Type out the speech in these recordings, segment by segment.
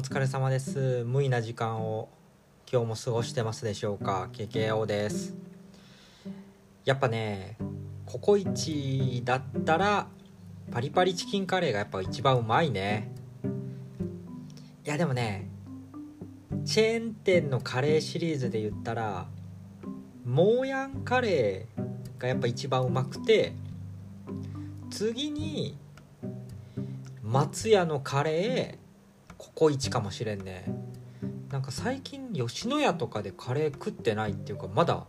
お疲れ様です。無意な時間を今日も過ごしてますでしょうか？KKO です。やっぱねココイチだったらパリパリチキンカレーがやっぱ一番うまいね。いやでもねチェーン店のカレーシリーズで言ったらモーヤンカレーがやっぱ一番うまくて次に松屋のカレーココイチかもしれんね。なんか最近吉野家とかでカレー食ってないっていうかまだ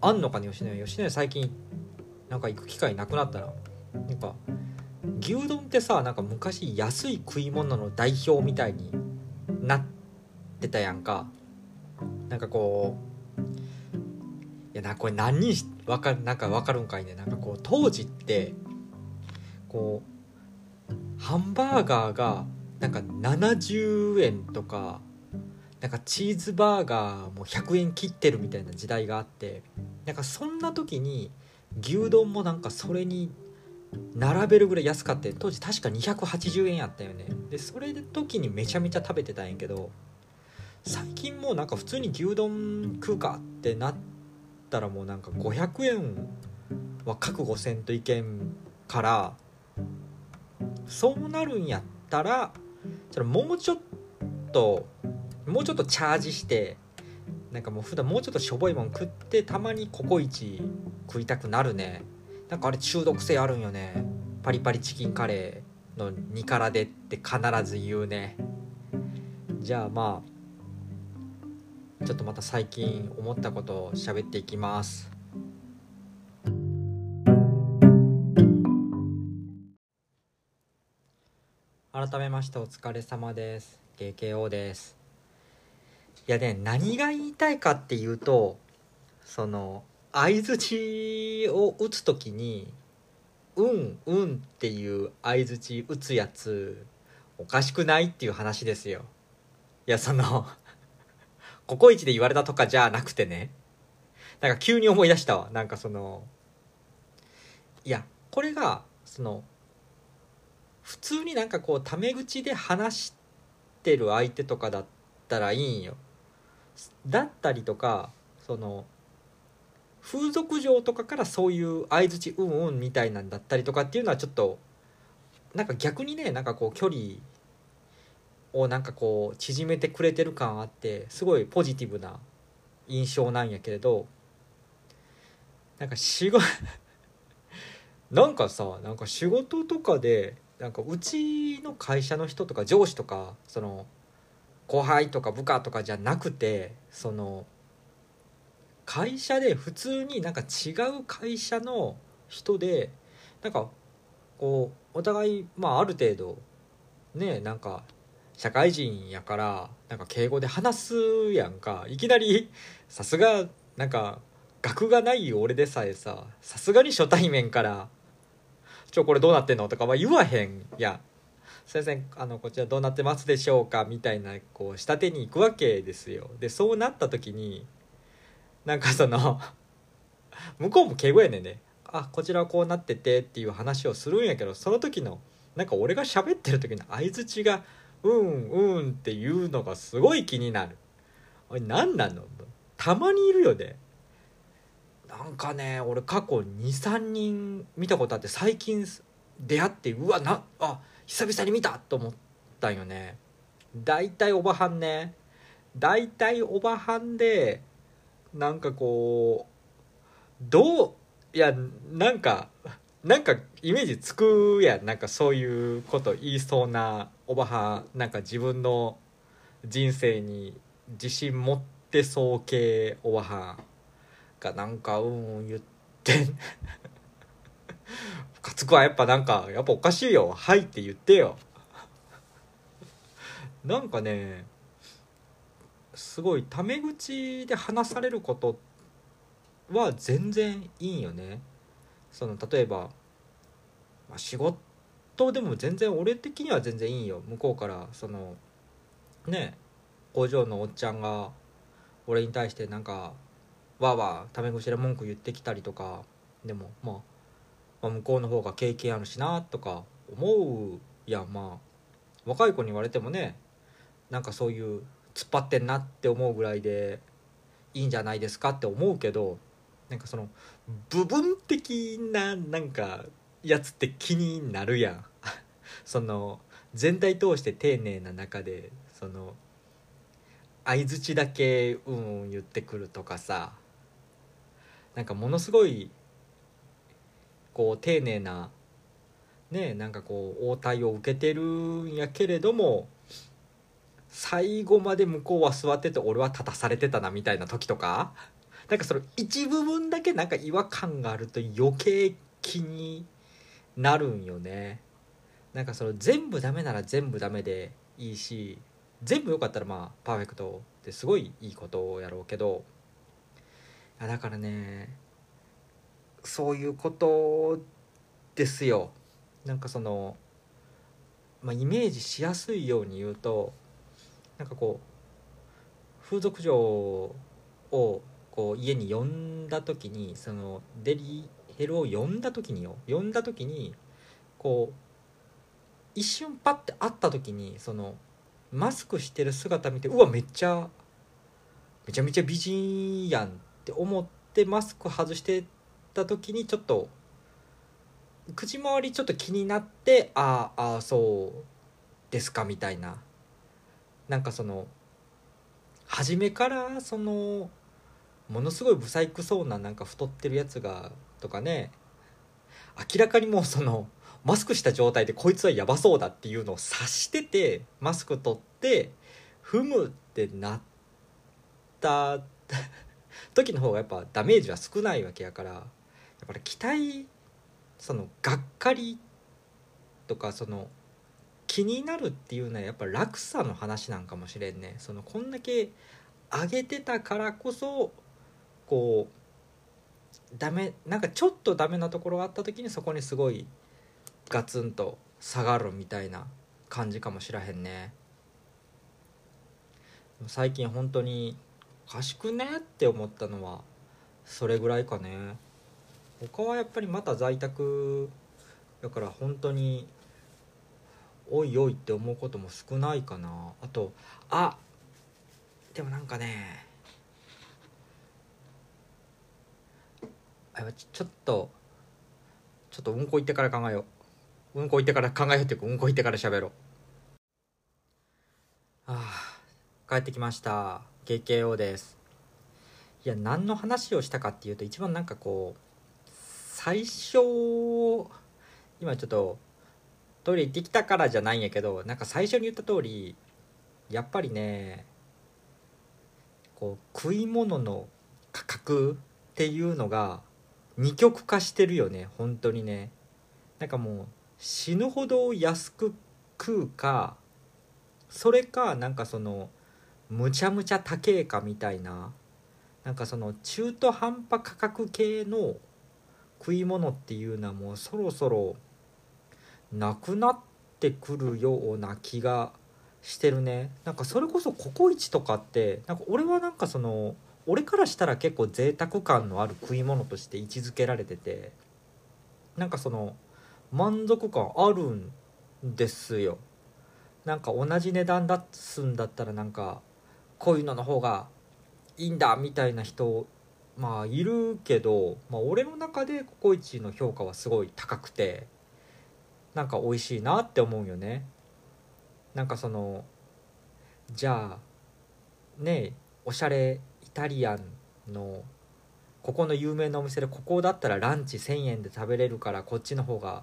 あんのかね吉野家吉野家最近なんか行く機会なくなったななんか牛丼ってさなんか昔安い食い物の代表みたいになってたやんか。なんかこういやなこれ何人わかるなんかわかるんかいね。なんかこう当時ってこうハンバーガーがなんか70円とかなんかチーズバーガーも100円切ってるみたいな時代があってなんかそんな時に牛丼もなんかそれに並べるぐらい安かった当時確か280円やったよね。でそれで時にめちゃめちゃ食べてたんやけど最近もうなんか普通に牛丼食うかってなったらもうなんか500円は覚悟せんといけんからそうなるんやったらそれもうちょっともうちょっとチャージしてなんかもう普段もうちょっとしょぼいもん食ってたまにココイチ食いたくなるね。なんかあれ中毒性あるんよね。パリパリチキンカレーの2辛でって必ず言うね。じゃあまあちょっとまた最近思ったことを喋っていきます。改めましてお疲れ様です。KKO です。いやね何が言いたいかっていうとその相づちを打つ時に「うんうん」っていう相づち打つやつおかしくないっていう話ですよ。いやそのココイチで言われたとかじゃなくてね。なんか急に思い出したわ。なんかそのいやこれがその普通になんかこうタメ口で話してる相手とかだったらいいんよ。だったりとかその風俗嬢とかからそういう相づちうんうんみたいなんだったりとかっていうのはちょっとなんか逆にねなんかこう距離をなんかこう縮めてくれてる感あってすごいポジティブな印象なんやけれどなんか仕事 なんかさなんか仕事とかでなんかうちの会社の人とか上司とかその後輩とか部下とかじゃなくてその会社で普通になんか違う会社の人でなんかこうお互いまあある程度ねなんか社会人やからなんか敬語で話すやんか。いきなりさすがなんか学がない俺でさえささすがに初対面からちょ、これどうなってんの？とかは言わへんや。先生、あの、こちらどうなってますでしょうか？みたいな、こう、下手に行くわけですよ。で、そうなった時に、なんかその 向こうも敬語やねんね。あ、こちらはこうなっててっていう話をするんやけど、その時の、なんか俺が喋ってる時の相づちが、うんうんっていうのがすごい気になる。おい、何なの？たまにいるよね。なんかね俺過去23人見たことあって最近出会ってうわなあ久々に見たと思ったんよね。大体おばはんね。大体おばはんでなんかこうどういやなんかなんかイメージつくやん。なんかそういうこと言いそうなおばはん。なんか自分の人生に自信持ってそう系おばはん。がなんかうん言って。ム カつくはやっぱなんかやっぱおかしいよ「はい」って言ってよ。なんかねすごいタメ口で話されることは全然いいんよね。その例えば、まあ、仕事でも全然俺的には全然いいよ。向こうからそのね工場のおっちゃんが俺に対してなんかわわタメ口で文句言ってきたりとかでも、まあ、まあ向こうの方が経験あるしなとか思うやん。まあ若い子に言われてもねなんかそういう突っ張ってんなって思うぐらいでいいんじゃないですかって思うけどなんかその部分的ななんかやつって気になるやん。その全体通して丁寧な中でその相づちだけうん言ってくるとかさなんかものすごいこう丁寧なねなんかこう応対を受けてるんやけれども最後まで向こうは座ってて俺は立たされてたなみたいな時とかなんかその一部分だけなんか違和感があると余計気になるんよね。なんかその全部ダメなら全部ダメでいいし全部良かったらまあパーフェクトってすごいいいことやろうけどやだからねそういうことですよ。なんかその、まあ、イメージしやすいように言うとなんかこう風俗嬢をこう家に呼んだ時にそのデリヘルを呼んだ時によ呼んだ時にこう一瞬パッて会った時にそのマスクしてる姿見てうわめっちゃめちゃめちゃ美人やんって思ってマスク外してた時にちょっと口周りちょっと気になってあああそうですかみたいな。なんかその初めからそのものすごい不細工そうななんか太ってるやつがとかね明らかにもうそのマスクした状態でこいつはやばそうだっていうのを察しててマスク取って踏むってなった時の方がやっぱダメージは少ないわけやからやっぱり期待そのがっかりとかその気になるっていうのはやっぱ落差の話なんかもしれんね。そのこんだけ上げてたからこそこうダメなんかちょっとダメなところがあった時にそこにすごいガツンと下がるみたいな感じかもしらへんね。最近本当におかしくね？って思ったのはそれぐらいかね。他はやっぱりまた在宅だから本当においおいって思うことも少ないかな。あとあでもなんかねちょっとちょっとうんこ行ってから考えよう。うんこ行ってから考えようっていうかうんこ行ってから喋ろう。ああ帰ってきました。KKO です。いや何の話をしたかっていうと一番なんかこう最初今ちょっとトイレ行ってきたからじゃないんやけどなんか最初に言った通りやっぱりねこう食い物の価格っていうのが二極化してるよね本当にね。なんかもう死ぬほど安く食うかそれかなんかそのむちゃむちゃ高えかみたいななんかその中途半端価格系の食い物っていうのはもうそろそろなくなってくるような気がしてるね。なんかそれこそココイチとかってなんか俺はなんかその俺からしたら結構贅沢感のある食い物として位置づけられててなんかその満足感あるんですよ。なんか同じ値段出すんだったらなんかこういうのの方がいいんだみたいな人まあいるけど、まあ、俺の中でココイチの評価はすごい高くてなんか美味しいなって思うよね。なんかそのじゃあねおしゃれイタリアンのここの有名なお店でここだったらランチ1,000円で食べれるからこっちの方が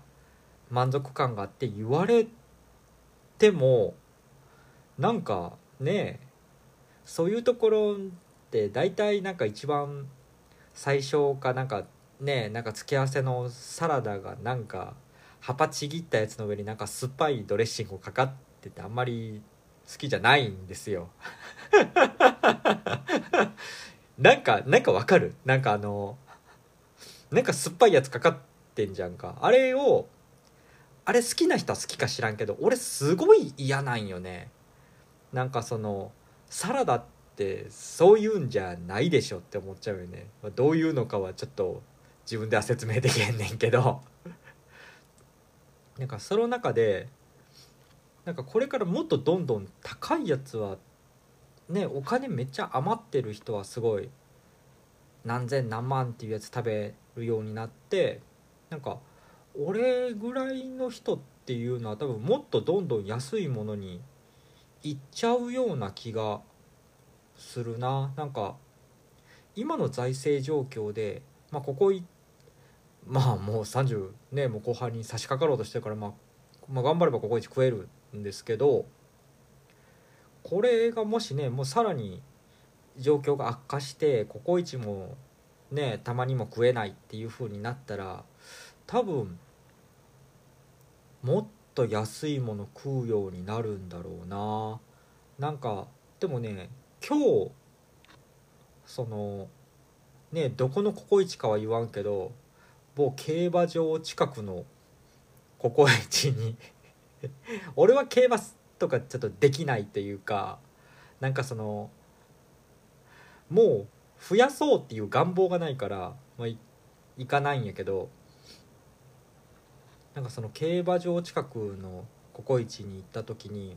満足感があって言われてもなんかねそういうところって大体なんか一番最初かなんかねなんか付け合わせのサラダがなんか葉っぱちぎったやつの上になんか酸っぱいドレッシングかかっててあんまり好きじゃないんですよ。なんかなんかわかる？なんかあのなんか酸っぱいやつかかってんじゃんか。あれをあれ好きな人は好きか知らんけど俺すごい嫌なんよね。なんかそのサラダってそういうんじゃないでしょって思っちゃうよね、まあ、どういうのかはちょっと自分では説明できへんねんけど。なんかその中でなんかこれからもっとどんどん高いやつはねお金めっちゃ余ってる人はすごい何千何万っていうやつ食べるようになってなんか俺ぐらいの人っていうのは多分もっとどんどん安いものに行っちゃうような気がするな。なんか今の財政状況で、まあ、ここまあもう30ねもう後半に差し掛かろうとしてるから、まあ、まあ頑張ればここ一食えるんですけどこれがもしねもうさらに状況が悪化してココイチもねたまにも食えないっていう風になったら多分もっと安いもの食うようになるんだろうな。なんかでもね今日そのねどこのココイチかは言わんけど某競馬場近くのココイチに 俺は競馬とかちょっとできないっていうかなんかそのもう増やそうっていう願望がないから、まあ、行かないんやけどなんかその競馬場近くのココイチに行った時に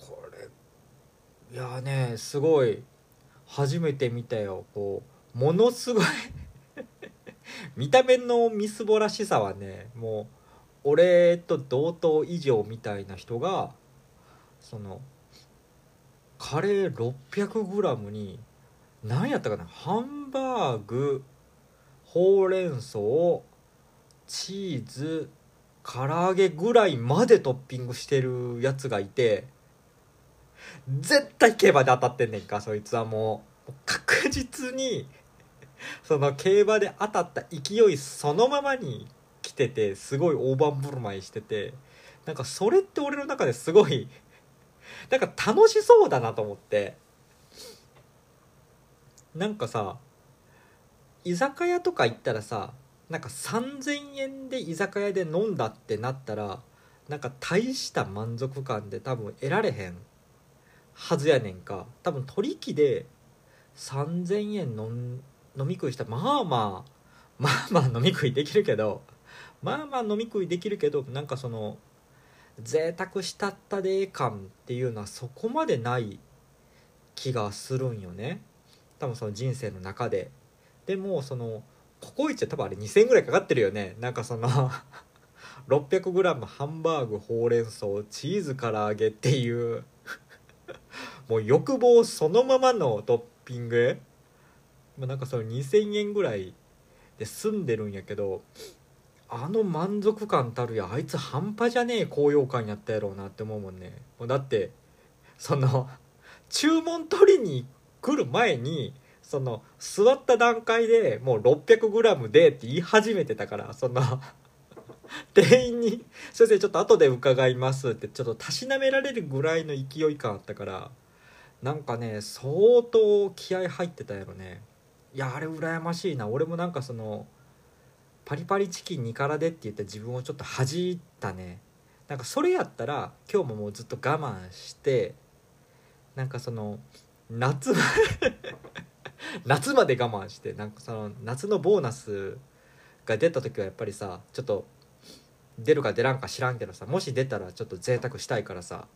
これいやねすごい初めて見たよ。こうものすごい 見た目のみすぼらしさはねもう俺と同等以上みたいな人がそのカレー 600g に何やったかなハンバーグほうれん草チーズ唐揚げぐらいまでトッピングしてるやつがいて絶対競馬で当たってんねんかそいつはもう。確実にその競馬で当たった勢いそのままに来ててすごい大盤振る舞いしててなんかそれって俺の中ですごいなんか楽しそうだなと思って。なんかさ居酒屋とか行ったらさなんか3,000円で居酒屋で飲んだってなったらなんか大した満足感で多分得られへんはずやねんか。多分取引で3,000円飲飲み食いしたらまあまあまあまあ飲み食いできるけどまあまあ飲み食いできるけどなんかその贅沢したったで感っていうのはそこまでない気がするんよね。多分その人生の中で。でもそのココイチは多分あれ2000円ぐらいかかってるよね。なんかその 600g ハンバーグほうれん草チーズ唐揚げっていう もう欲望そのままのトッピング。まあ、なんかその2000円ぐらいで済んでるんやけどあの満足感たるやあいつ半端じゃねえ高揚感やったやろうなって思うもんね。もうだってその注文取りに来る前にその座った段階でもう 600g でって言い始めてたからその 店員に「先生ちょっと後で伺います」ってちょっとたしなめられるぐらいの勢い感あったからなんかね相当気合入ってたやろね。いやあれ羨ましいな。俺もなんかそのパリパリチキン2辛でって言った自分をちょっと恥じったね。なんかそれやったら今日ももうずっと我慢してなんかその夏 夏まで我慢してなんかその夏のボーナスが出た時はやっぱりさちょっと出るか出らんか知らんけどさもし出たらちょっと贅沢したいからさ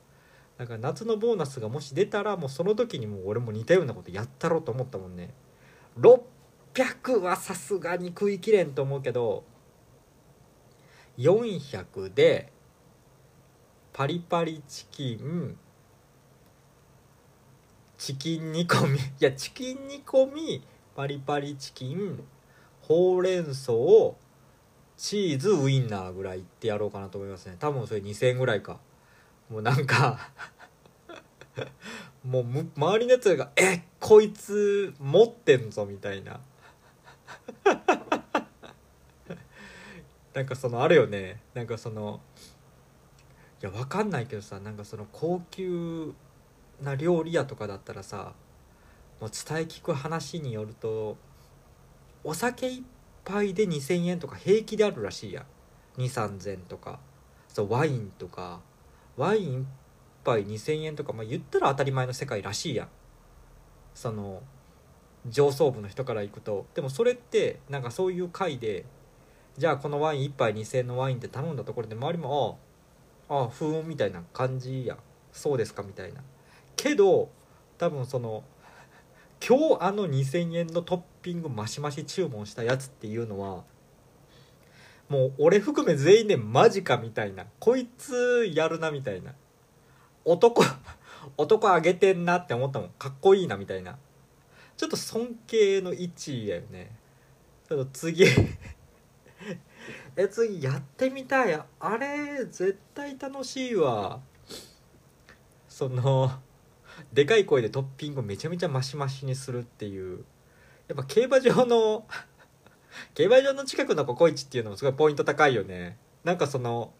だから夏のボーナスがもし出たらもうその時にもう俺も似たようなことやったろうと思ったもんね。600はさすがに食いきれんと思うけど400でパリパリチキンチキン煮込み。いやチキン煮込みパリパリチキンほうれん草チーズウインナーぐらいってやろうかなと思いますね。多分それ2000円ぐらいか。もうなんか もう周りのやつが「えこいつ持ってんぞ」みたいな。なんかそのあるよね。なんかそのいやわかんないけどさなんかその高級な料理屋とかだったらさもう伝え聞く話によるとお酒一杯で2,000円とか平気であるらしいや2,3000とか。そうワインとか。ワイン1杯2,000円とか、まあ、言ったら当たり前の世界らしいやん。その上層部の人から行くと。でもそれってなんかそういう回でじゃあこのワイン1杯2,000円のワインって頼んだところで周りもああふーんみたいな感じやそうですかみたいな。けど多分その今日あの2,000円のトッピングマシマシ注文したやつっていうのはもう俺含め全員でマジかみたいなこいつやるなみたいな男男あげてんなって思ったもんかっこいいなみたいなちょっと尊敬の位置やよね。ちょっと次え次やってみたい。あれ絶対楽しいわ。そのでかい声でトッピングめちゃめちゃマシマシにするっていう。やっぱ競馬場の 競馬場の近くのココイチっていうのもすごいポイント高いよね。なんかその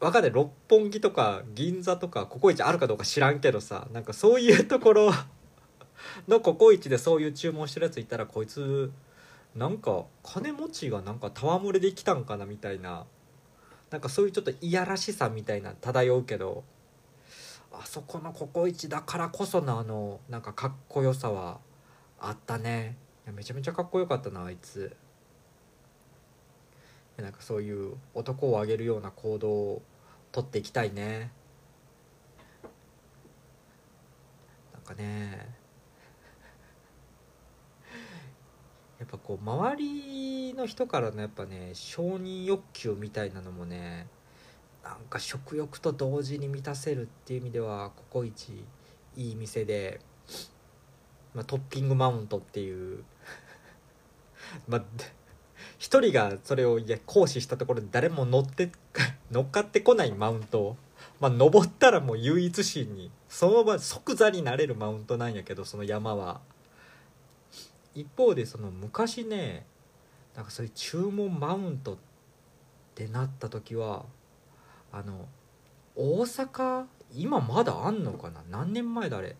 わかんない。六本木とか銀座とかココイチあるかどうか知らんけどさ。なんかそういうところ のココイチでそういう注文してるやついたらこいつなんか金持ちがなんか戯れできたんかなみたいな。なんかそういうちょっといやらしさみたいな漂うけど。あそこのココイチだからこそのあのなんかかっこよさはあったね。めちゃめちゃかっこよかったなあいつ。なんかそういう男をあげるような行動を取っていきたいね。なんかね。やっぱこう周りの人からのやっぱね承認欲求みたいなのもねなんか食欲と同時に満たせるっていう意味ではココイチいい店で、まあ、トッピングマウントっていう まあ一人がそれをいや行使したところで誰も乗って 乗っかってこないマウントまあ登ったらもう唯一心にその場即座になれるマウントなんやけどその山は。一方でその昔ねなんかそういう注文マウントってなった時はあの大阪今まだあんのかな？何年前だあれ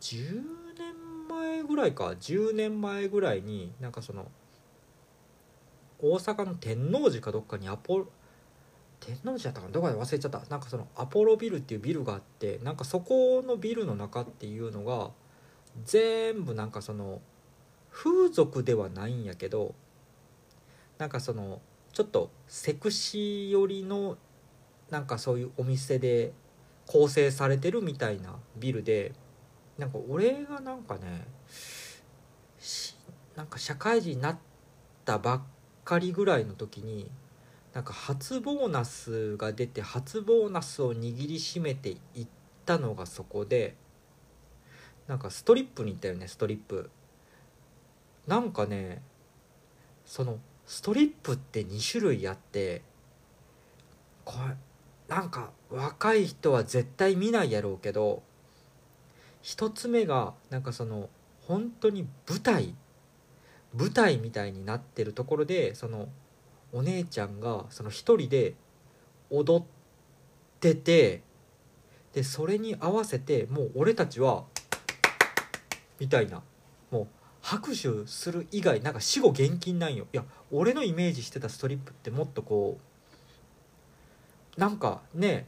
？10年前ぐらいか。10年前ぐらいになんかその大阪の天王寺かどっかにアポ天王寺だったかな？どこかで忘れちゃった。なんかそのアポロビルっていうビルがあってなんかそこのビルの中っていうのが全部なんかその風俗ではないんやけどなんかそのちょっとセクシー寄りのなんかそういうお店で構成されてるみたいなビルでなんか俺がなんかねなんか社会人になったばっかりぐらいの時になんか初ボーナスが出て初ボーナスを握りしめていったのがそこでなんかストリップに行ったよねストリップ。なんかねそのストリップって2種類あってこれなんか若い人は絶対見ないやろうけど一つ目がなんかその本当に舞台舞台みたいになってるところでそのお姉ちゃんがその一人で踊っててでそれに合わせてもう俺たちはみたいな。もう拍手する以外なんか死後現金なんよ。いや俺のイメージしてたストリップってもっとこうなんかね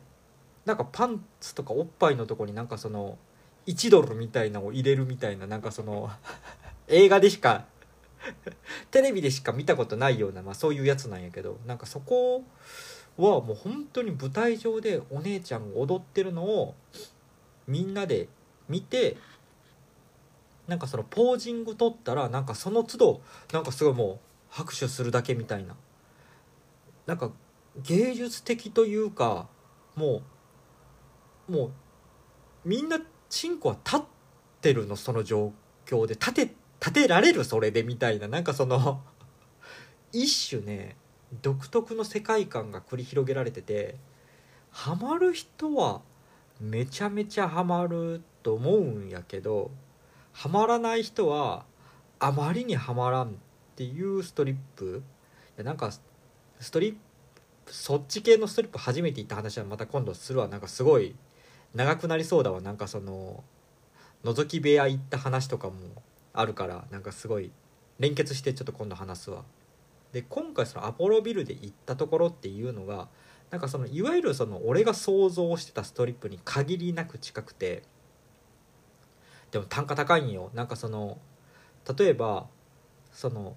なんかパンツとかおっぱいのとこになんかその1ドルみたいなのを入れるみたいななんかその映画でしかテレビでしか見たことないような、まあ、そういうやつなんやけどなんかそこはもう本当に舞台上でお姉ちゃんが踊ってるのをみんなで見てなんかそのポージング取ったらなんかその都度なんかすごいもう拍手するだけみたいな。なんか芸術的というかもうもうみんなチンコは立ってるのその状況で。立て立てられるそれでみたいな。なんかその 一種ね独特の世界観が繰り広げられててハマる人はめちゃめちゃハマると思うんやけどハマらない人はあまりにはまらんっていうストリップ。いやなんかストリップそっち系のストリップ初めて行った話はまた今度するわ。なんかすごい長くなりそうだわ。なんかその覗き部屋行った話とかもあるからなんかすごい連結してちょっと今度話すわ。で今回そのアポロビルで行ったところっていうのがなんかそのいわゆるその俺が想像してたストリップに限りなく近くてでも単価高いんよ。なんかその例えばその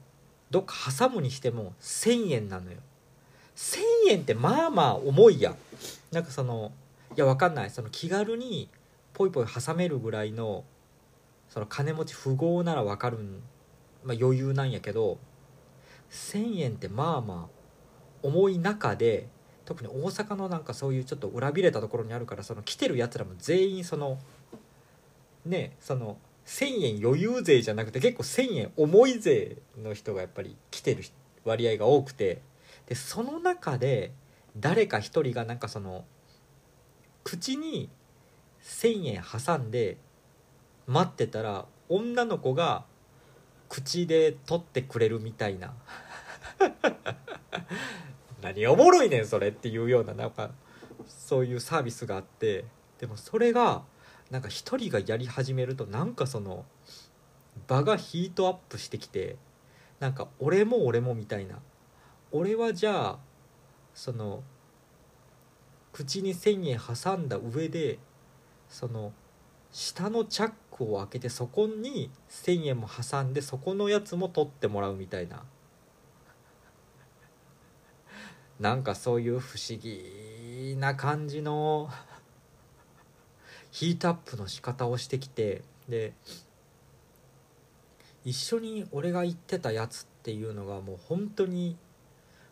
どっか挟むにしても1,000円なのよ。1,000円ってまあまあ重いやん。なんかそのいやわかんない。その気軽にポイポイ挟めるぐらいのその金持ち富豪ならわかるん、まあ、余裕なんやけど1,000円ってまあまあ重い中で特に大阪のなんかそういうちょっと裏びれたところにあるからその来てるやつらも全員そのねその1,000円余裕税じゃなくて結構1,000円重い税の人がやっぱり来てる割合が多くてでその中で誰か一人がなんかその口に1,000円挟んで待ってたら女の子が口で取ってくれるみたいな。何おもろいねんそれっていうようななんかそういうサービスがあってでもそれがなんか一人がやり始めるとなんかその場がヒートアップしてきてなんか俺も俺もみたいな。俺はじゃあその口に1,000円挟んだ上でその下のチャックを開けてそこに1,000円も挟んでそこのやつも取ってもらうみたいな。なんかそういう不思議な感じのヒートアップの仕方をしてきてで一緒に俺が言ってたやつっていうのがもう本当に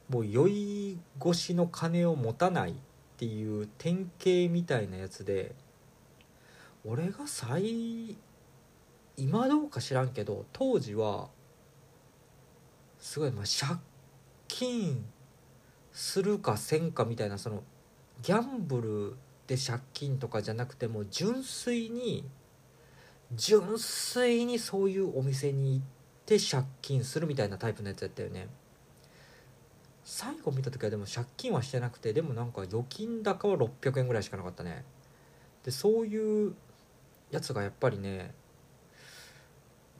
もう酔い越しの金を持たないっていう典型みたいなやつで俺が最今どうか知らんけど当時はすごいまあ借金するかせんかみたいなそのギャンブルで借金とかじゃなくても純粋に純粋にそういうお店に行って借金するみたいなタイプのやつやったよね。最後見た時はでも借金はしてなくてでもなんか預金高は600円ぐらいしかなかったね。でそういうやつがやっぱりね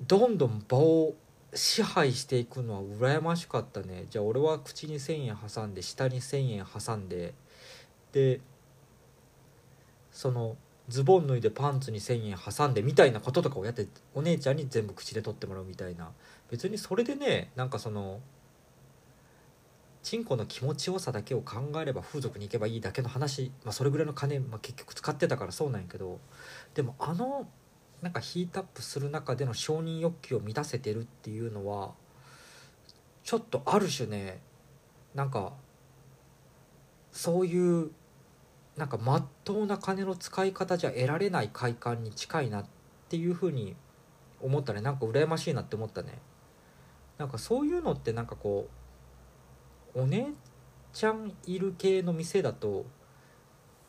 どんどん場を支配していくのは羨ましかったね。じゃあ俺は口に1,000円挟んで下に1,000円挟んででそのズボン脱いでパンツに1,000円挟んでみたいなこととかをやってお姉ちゃんに全部口で取ってもらうみたいな。別にそれでねなんかそのチンコの気持ちよさだけを考えれば風俗に行けばいいだけの話、まあ、それぐらいの金、まあ、結局使ってたからそうなんやけどでもあのなんかヒートアップする中での承認欲求を満たせてるっていうのはちょっとある種ねなんかそういうなんかまっとうな金の使い方じゃ得られない快感に近いなっていうふうに思ったね。なんか羨ましいなって思ったね。なんかそういうのってなんかこうお姉ちゃんいる系の店だと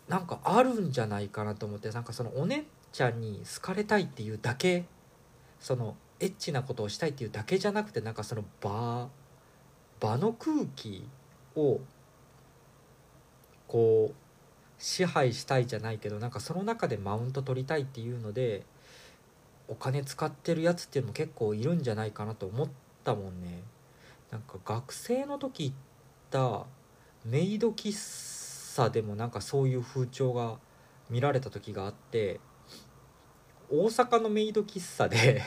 なんかあるんじゃないかなと思って。なんかそのお姉ちゃんに好かれたいっていうだけそのエッチなことをしたいっていうだけじゃなくてなんかその場場の空気をこう支配したいじゃないけどなんかその中でマウント取りたいっていうのでお金使ってるやつっていうのも結構いるんじゃないかなと思ったもんね。なんか学生の時行ったメイド喫茶でもなんかそういう風潮が見られた時があって大阪のメイド喫茶で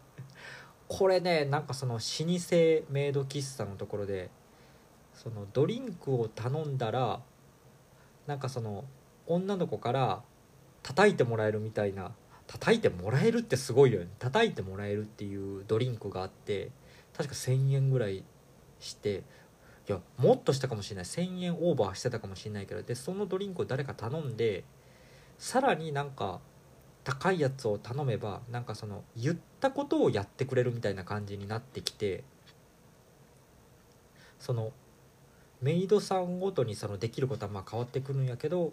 これねなんかその老舗メイド喫茶のところでそのドリンクを頼んだらなんかその女の子から叩いてもらえるみたいな叩いてもらえるってすごいよね。叩いてもらえるっていうドリンクがあって確か1,000円ぐらいしていやもっとしたかもしれない。1,000円オーバーしてたかもしれないけどでそのドリンクを誰か頼んでさらになんか高いやつを頼めばなんかその言ったことをやってくれるみたいな感じになってきてそのメイドさんごとにそのできることはまあ変わってくるんやけど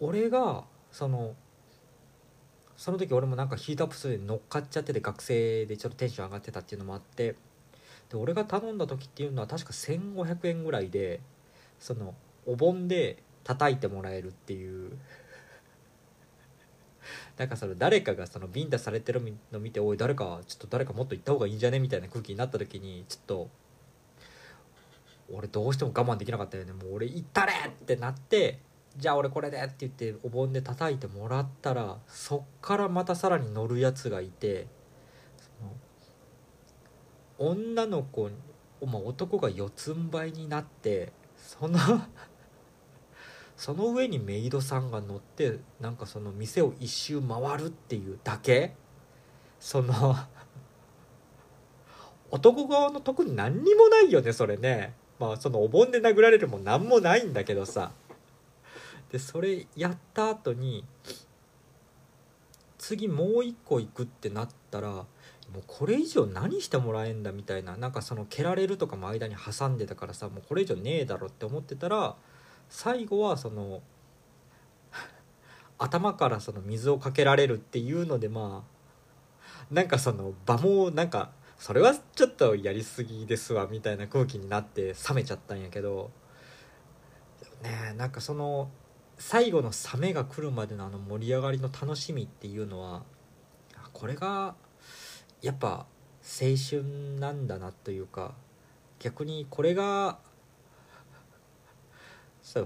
俺がそのその時俺もなんかヒートアップするに乗っかっちゃってて学生でちょっとテンション上がってたっていうのもあってで俺が頼んだ時っていうのは確か1500円ぐらいでそのお盆で叩いてもらえるっていう。なんかその誰かがそのビンタされてるの見ておい誰かちょっと誰かもっと行った方がいいんじゃね？みたいな空気になった時にちょっと俺どうしても我慢できなかったよね。もう俺行ったれってなってじゃあ俺これでって言ってお盆で叩いてもらったらそっからまたさらに乗るやつがいて女の子まあ、男が四つん這いになってその その上にメイドさんが乗ってなんかその店を一周回るっていうだけ。その 男側の特に何にもないよねそれね。まあそのお盆で殴られるも何もないんだけどさ。でそれやった後に次もう一個行くってなったらもうこれ以上何してもらえんだみたいななんかその蹴られるとかも間に挟んでたからさもうこれ以上ねえだろって思ってたら最後はその 頭からその水をかけられるっていうのでまあなんかその場もなんかそれはちょっとやりすぎですわみたいな空気になって冷めちゃったんやけど。ねなんかその最後の冷めが来るまでのあの盛り上がりの楽しみっていうのはこれがやっぱ青春なんだなというか逆にこれが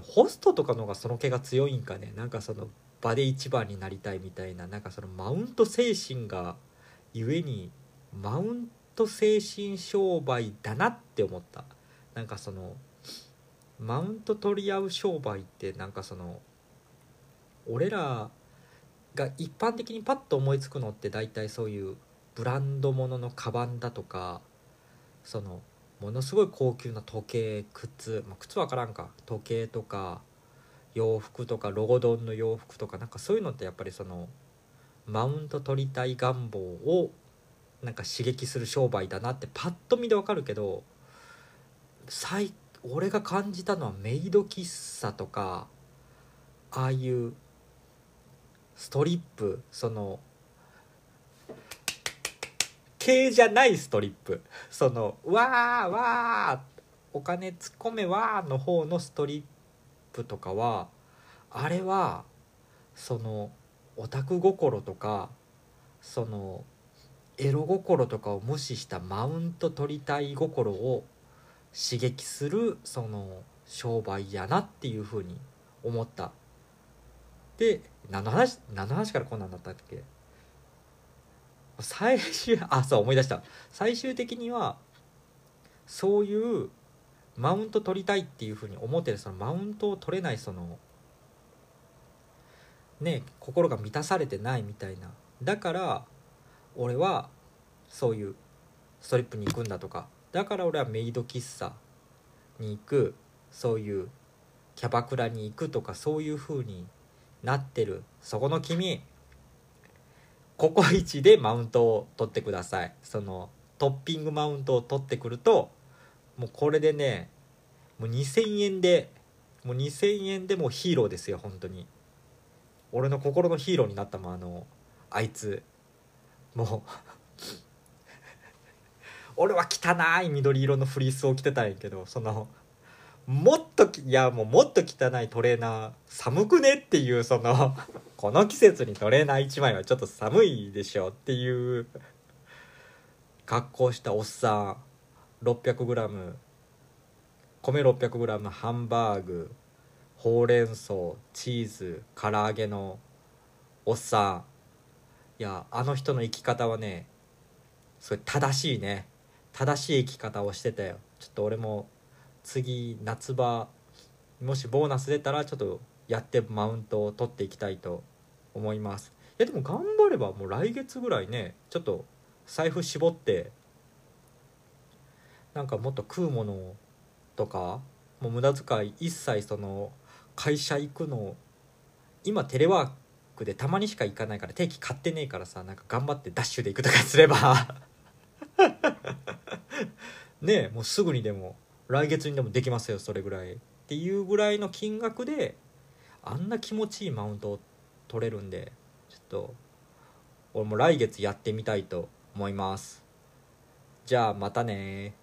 ホストとかのがその気が強いんかね。なんかその場で一番になりたいみたいななんかそのマウント精神がゆえにマウント精神商売だなって思った。なんかそのマウント取り合う商売ってなんかその俺らが一般的にパッと思いつくのって大体そういうブランド物ののカバンだとかそのものすごい高級な時計靴、まあ、靴わからんか。時計とか洋服とかロゴドンの洋服とかなんかそういうのってやっぱりそのマウント取りたい願望をなんか刺激する商売だなってパッと見でわかるけど最俺が感じたのはメイド喫茶とかああいうストリップその系じゃないストリップその「わーわーお金突っ込めわー」の方のストリップとかはあれはそのオタク心とかそのエロ心とかを無視したマウント取りたい心を刺激するその商売やなっていうふうに思った。で何の話何の話からこんなんだったっけ？最終 あそう思い出した。最終的にはそういうマウント取りたいっていうふうに思ってるそのマウントを取れないそのね心が満たされてないみたいな。だから俺はそういうストリップに行くんだとか。だから俺はメイド喫茶に行く。そういうキャバクラに行くとかそういう風になってる。そこの君ココイチでマウントを取ってください。そのトッピングマウントを取ってくるともうこれでねもう2000円でもう2000円でもうヒーローですよ本当に。俺の心のヒーローになったもんあのあいつ。もう。俺は汚い緑色のフリースを着てたんやけどそのもっといやもうもっと汚いトレーナー寒くねっていうそのこの季節にトレーナー1枚はちょっと寒いでしょっていう格好したおっさん 600g 米 600g ハンバーグほうれん草チーズ唐揚げのおっさん。いやあの人の生き方はねそれ正しいね。正しい生き方をしてたよ。ちょっと俺も次夏場もしボーナス出たらちょっとやってマウントを取っていきたいと思います。いやでも頑張ればもう来月ぐらいねちょっと財布絞ってなんかもっと食うものとかもう無駄遣い一切その会社行くの今テレワークでたまにしか行かないから定期買ってねえからさなんか頑張ってダッシュで行くとかすれば。ねえもうすぐにでも来月にでもできますよそれぐらい。っていうぐらいの金額であんな気持ちいいマウントを取れるんでちょっと俺も来月やってみたいと思います。じゃあまたね